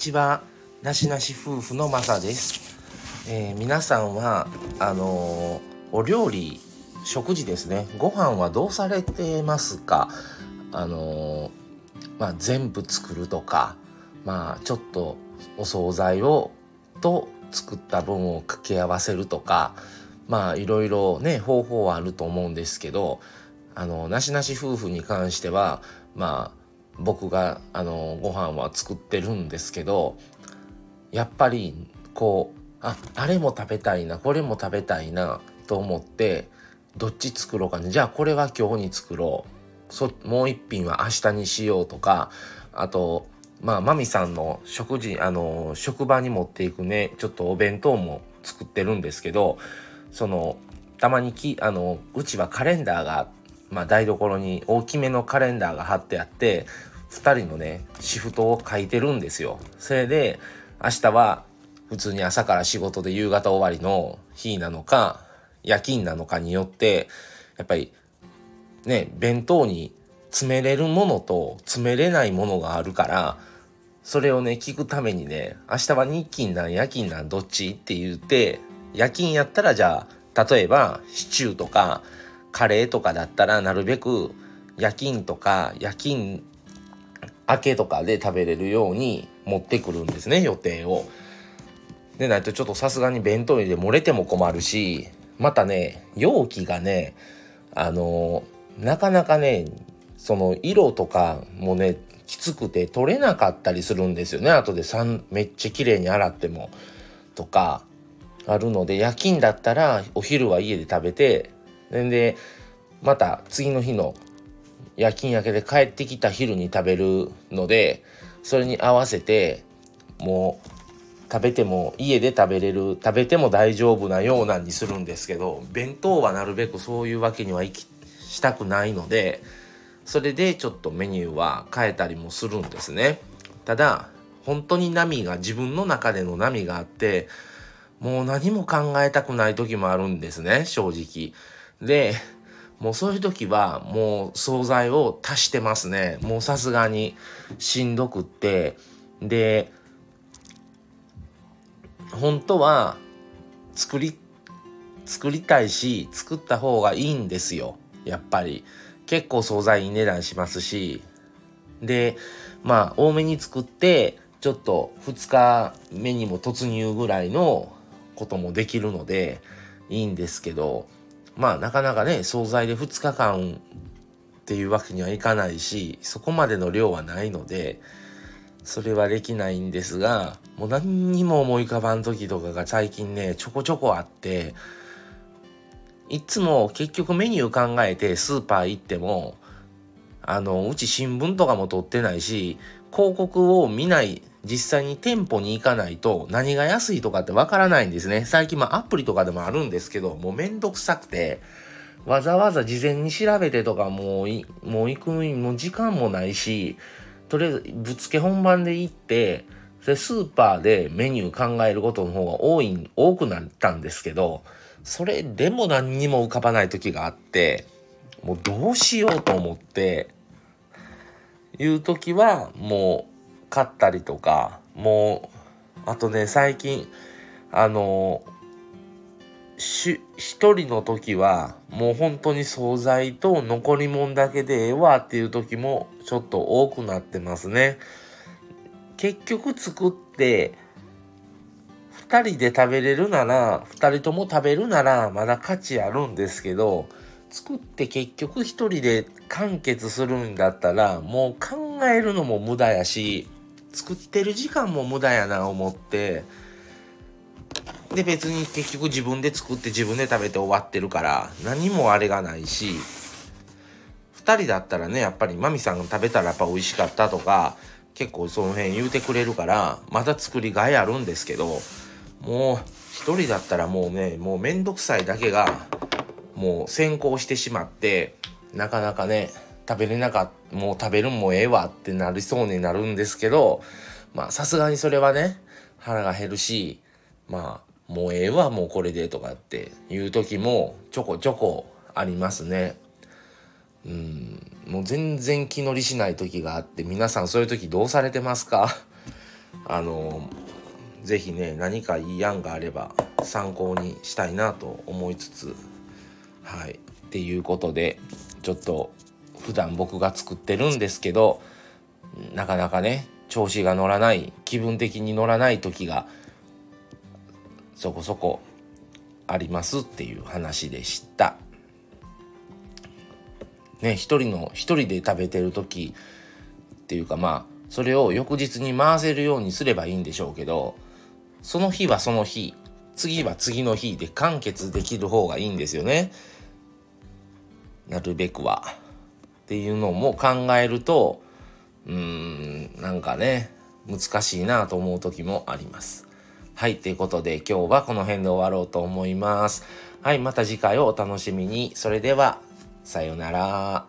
ちはなしなし夫婦のまさです、えー、皆さんはあのー、お料理食事ですね。ご飯はどうされてますか？あのー、まあ、全部作るとかまあちょっとお惣菜をと作った分を掛け合わせるとかまあいろいろね方法はあると思うんですけどあのなしなし夫婦に関してはまあ僕があのご飯は作ってるんですけどやっぱりこうああれも食べたいなこれも食べたいなと思ってどっち作ろうかね。じゃあこれは今日に作ろう。そもう一品は明日にしようとかあとまあマミさんの食事あの職場に持っていくねちょっとお弁当も作ってるんですけどそのたまにきあのうちはカレンダーがまあ、台所に大きめのカレンダーが貼ってあって2人のねシフトを書いてるんですよ。それで明日は普通に朝から仕事で夕方終わりの日なのか夜勤なのかによってやっぱりね弁当に詰めれるものと詰めれないものがあるからそれをね聞くためにね明日は日勤なん夜勤なんどっちって言って夜勤やったらじゃあ例えばシチューとかカレーとかだったらなるべく夜勤とか夜勤明けとかで食べれるように持ってくるんですね予定を。でないとちょっとさすがに弁当入れ漏れても困るしまたね容器がねあのなかなかねその色とかもねきつくて取れなかったりするんですよね後で3めっちゃ綺麗に洗ってもとかあるので夜勤だったらお昼は家で食べてでまた次の日の夜勤明けで帰ってきた昼に食べるのでそれに合わせてもう食べても家で食べれる食べても大丈夫なようなにするんですけど弁当はなるべくそういうわけにはいきしたくないのでそれでちょっとメニューは変えたりもするんですね。ただ本当に波が自分の中での波があってもう何も考えたくない時もあるんですね正直。で、もうそういう時はもう惣菜を足してますね。もうさすがにしんどくって。で、本当は作り、作りたいし、作った方がいいんですよ。やっぱり。結構惣菜いい値段しますし。で、まあ多めに作って、ちょっと2日目にも突入ぐらいのこともできるのでいいんですけど、まあなかなかね惣菜で2日間っていうわけにはいかないしそこまでの量はないのでそれはできないんですがもう何にも思い浮かばん時とかが最近ねちょこちょこあっていつも結局メニュー考えてスーパー行ってもあのうち新聞とかも撮ってないし広告を見ない実際に店舗に行かないと何が安いとかってわからないんですね。最近まあアプリとかでもあるんですけど、もうめんどくさくて、わざわざ事前に調べてとかもうもう行くもう時間もないし、とりあえずぶつけ本番で行って、それスーパーでメニュー考えることの方が多い、多くなったんですけど、それでも何にも浮かばない時があって、もうどうしようと思って、いう時はもう買ったりとかもうあとね最近あのし一人の時はもう本当に惣菜と残り物だけでええわっていう時もちょっと多くなってますね。結局作って2人で食べれるなら2人とも食べるならまだ価値あるんですけど作って結局一人で完結するんだったらもう考えるのも無駄やし作ってる時間も無駄やな思って。で別に結局自分で作って自分で食べて終わってるから何もあれがないし2人だったらねやっぱりマミさんが食べたらやっぱ美味しかったとか結構その辺言うてくれるからまた作りがいあるんですけどもう1人だったらもうねもうめんどくさいだけがもう先行してしまってなかなかね食べれなかったもう食べるんもええわってなりそうになるんですけどまあさすがにそれはね腹が減るしまあもうええわもうこれでとかっていう時もちょこちょこありますね。うんもう全然気乗りしない時があって皆さんそういう時どうされてますか？あの是非ね何かいい案があれば参考にしたいなと思いつつはいっていうことでちょっと普段僕が作ってるんですけどなかなかね調子が乗らない気分的に乗らない時がそこそこありますっていう話でした。ね一人の一人で食べてる時っていうかまあそれを翌日に回せるようにすればいいんでしょうけどその日はその日次は次の日で完結できる方がいいんですよね。なるべくは。っていうのも考えるとうーんなんかね難しいなと思う時もあります。はい、ということで今日はこの辺で終わろうと思います。はい、また次回をお楽しみに。それでは、さようなら。